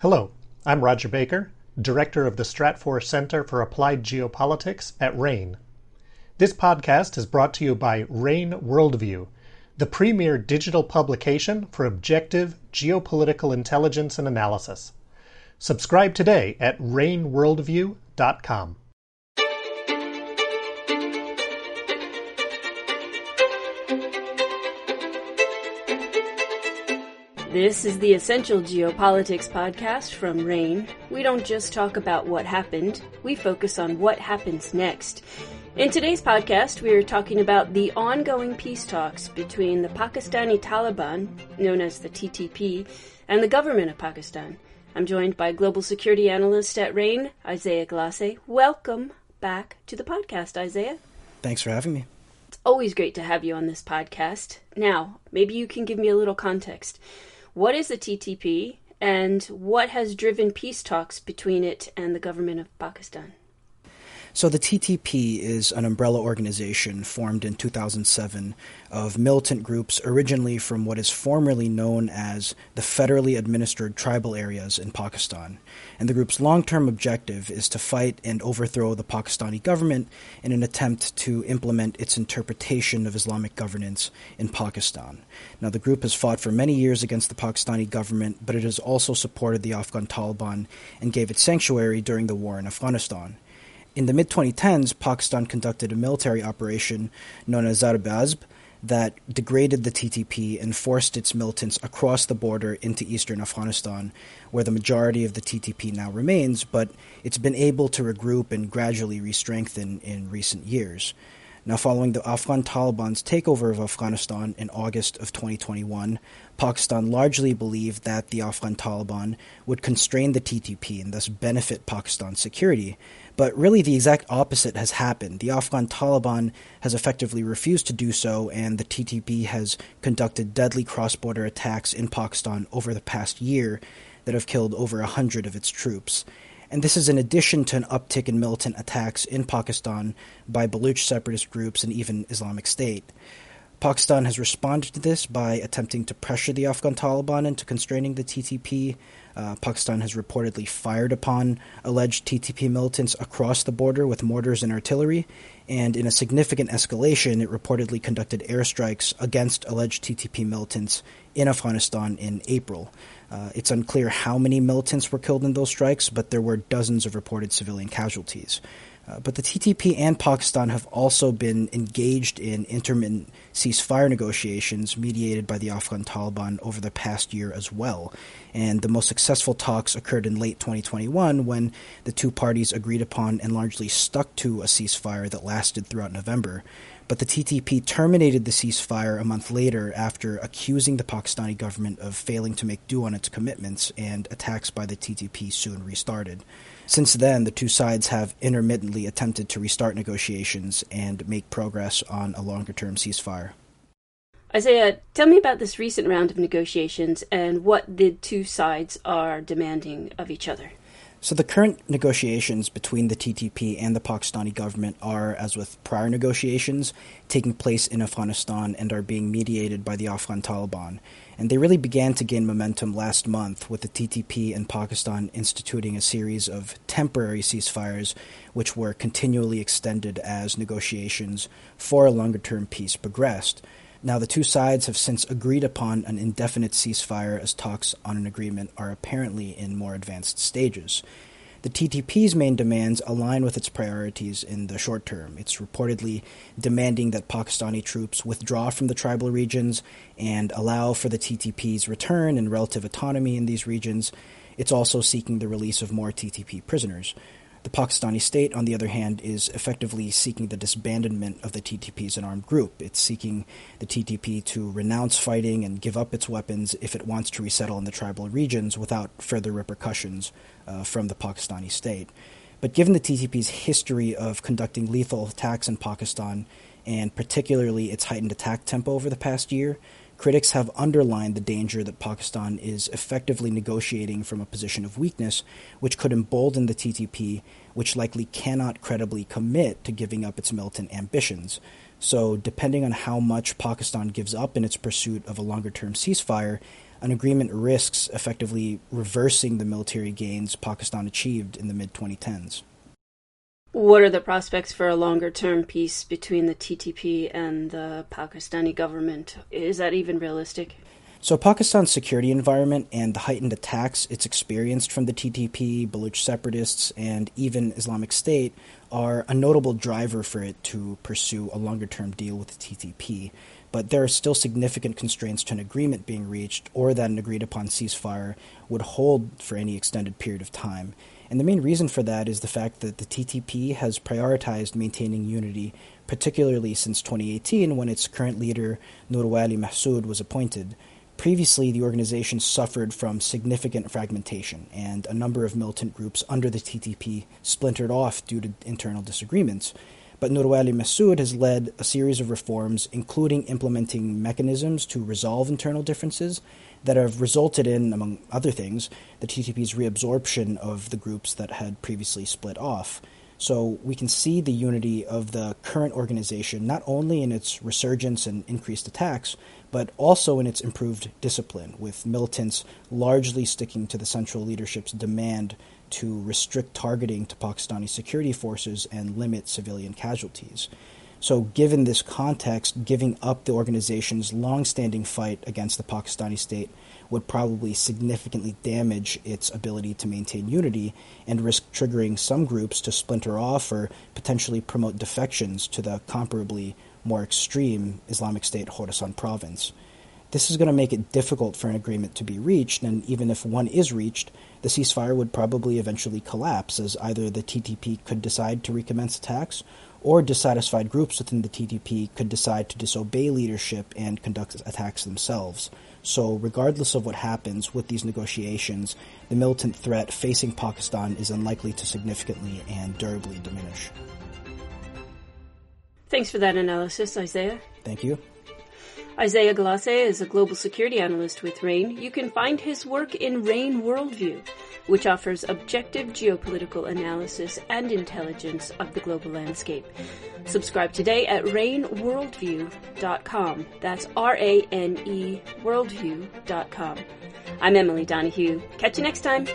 Hello, I'm Roger Baker, Director of the Stratfor Center for Applied Geopolitics at RANE. This podcast is brought to you by RANE Worldview, the premier digital publication for objective geopolitical intelligence and analysis. Subscribe today at raneworldview.com. This is the Essential Geopolitics podcast from RANE. We don't just talk about what happened, we focus on what happens next. In today's podcast, we are talking about the ongoing peace talks between the Pakistani Taliban, known as the TTP, and the government of Pakistan. I'm joined by global security analyst at RANE, Isaiah Glasse. Welcome back to the podcast, Isaiah. Thanks for having me. It's always great to have you on this podcast. Now, maybe you can give me a little context. What is the TTP and what has driven peace talks between it and the government of Pakistan? So, the TTP is an umbrella organization formed in 2007 of militant groups originally from what is formerly known as the federally administered tribal areas in Pakistan. And the group's long term objective is to fight and overthrow the Pakistani government in an attempt to implement its interpretation of Islamic governance in Pakistan. Now, the group has fought for many years against the Pakistani government, but it has also supported the Afghan Taliban and gave it sanctuary during the war in Afghanistan. In the mid 2010s, Pakistan conducted a military operation known as Zarb Azb that degraded the TTP and forced its militants across the border into eastern Afghanistan, where the majority of the TTP now remains, but it's been able to regroup and gradually re strengthen in recent years. Now, following the Afghan Taliban's takeover of Afghanistan in August of 2021, Pakistan largely believed that the Afghan Taliban would constrain the TTP and thus benefit Pakistan's security. But really, the exact opposite has happened. The Afghan Taliban has effectively refused to do so, and the TTP has conducted deadly cross border attacks in Pakistan over the past year that have killed over a hundred of its troops and this is in addition to an uptick in militant attacks in Pakistan by Baluch separatist groups and even Islamic State. Pakistan has responded to this by attempting to pressure the Afghan Taliban into constraining the TTP. Uh, Pakistan has reportedly fired upon alleged TTP militants across the border with mortars and artillery, and in a significant escalation, it reportedly conducted airstrikes against alleged TTP militants in Afghanistan in April. Uh, it's unclear how many militants were killed in those strikes, but there were dozens of reported civilian casualties. Uh, but the TTP and Pakistan have also been engaged in intermittent ceasefire negotiations mediated by the Afghan Taliban over the past year as well. And the most successful talks occurred in late 2021 when the two parties agreed upon and largely stuck to a ceasefire that lasted throughout November. But the TTP terminated the ceasefire a month later after accusing the Pakistani government of failing to make due on its commitments, and attacks by the TTP soon restarted. Since then, the two sides have intermittently attempted to restart negotiations and make progress on a longer term ceasefire. Isaiah, tell me about this recent round of negotiations and what the two sides are demanding of each other. So the current negotiations between the TTP and the Pakistani government are, as with prior negotiations, taking place in Afghanistan and are being mediated by the Afghan Taliban. And they really began to gain momentum last month with the TTP and Pakistan instituting a series of temporary ceasefires, which were continually extended as negotiations for a longer term peace progressed. Now, the two sides have since agreed upon an indefinite ceasefire as talks on an agreement are apparently in more advanced stages. The TTP's main demands align with its priorities in the short term. It's reportedly demanding that Pakistani troops withdraw from the tribal regions and allow for the TTP's return and relative autonomy in these regions. It's also seeking the release of more TTP prisoners. The Pakistani state, on the other hand, is effectively seeking the disbandment of the TTP as an armed group. It's seeking the TTP to renounce fighting and give up its weapons if it wants to resettle in the tribal regions without further repercussions uh, from the Pakistani state. But given the TTP's history of conducting lethal attacks in Pakistan, and particularly its heightened attack tempo over the past year, Critics have underlined the danger that Pakistan is effectively negotiating from a position of weakness, which could embolden the TTP, which likely cannot credibly commit to giving up its militant ambitions. So, depending on how much Pakistan gives up in its pursuit of a longer term ceasefire, an agreement risks effectively reversing the military gains Pakistan achieved in the mid 2010s. What are the prospects for a longer term peace between the TTP and the Pakistani government? Is that even realistic? So, Pakistan's security environment and the heightened attacks it's experienced from the TTP, Baluch separatists, and even Islamic State are a notable driver for it to pursue a longer term deal with the TTP. But there are still significant constraints to an agreement being reached or that an agreed upon ceasefire would hold for any extended period of time. And the main reason for that is the fact that the TTP has prioritized maintaining unity, particularly since 2018 when its current leader, Noor Wali Mehsud, was appointed. Previously, the organization suffered from significant fragmentation, and a number of militant groups under the TTP splintered off due to internal disagreements. But Noor Wali Mehsud has led a series of reforms, including implementing mechanisms to resolve internal differences that have resulted in, among other things, the TTP's reabsorption of the groups that had previously split off. So we can see the unity of the current organization not only in its resurgence and increased attacks, but also in its improved discipline, with militants largely sticking to the central leadership's demand to restrict targeting to Pakistani security forces and limit civilian casualties. So, given this context, giving up the organization's long standing fight against the Pakistani state would probably significantly damage its ability to maintain unity and risk triggering some groups to splinter off or potentially promote defections to the comparably more extreme Islamic State Khorasan province. This is going to make it difficult for an agreement to be reached, and even if one is reached, the ceasefire would probably eventually collapse, as either the TTP could decide to recommence attacks, or dissatisfied groups within the TTP could decide to disobey leadership and conduct attacks themselves. So, regardless of what happens with these negotiations, the militant threat facing Pakistan is unlikely to significantly and durably diminish. Thanks for that analysis, Isaiah. Thank you. Isaiah Glasse is a global security analyst with RANE. You can find his work in RANE Worldview, which offers objective geopolitical analysis and intelligence of the global landscape. Subscribe today at raneworldview.com. That's R-A-N-E worldview.com. I'm Emily Donahue. Catch you next time.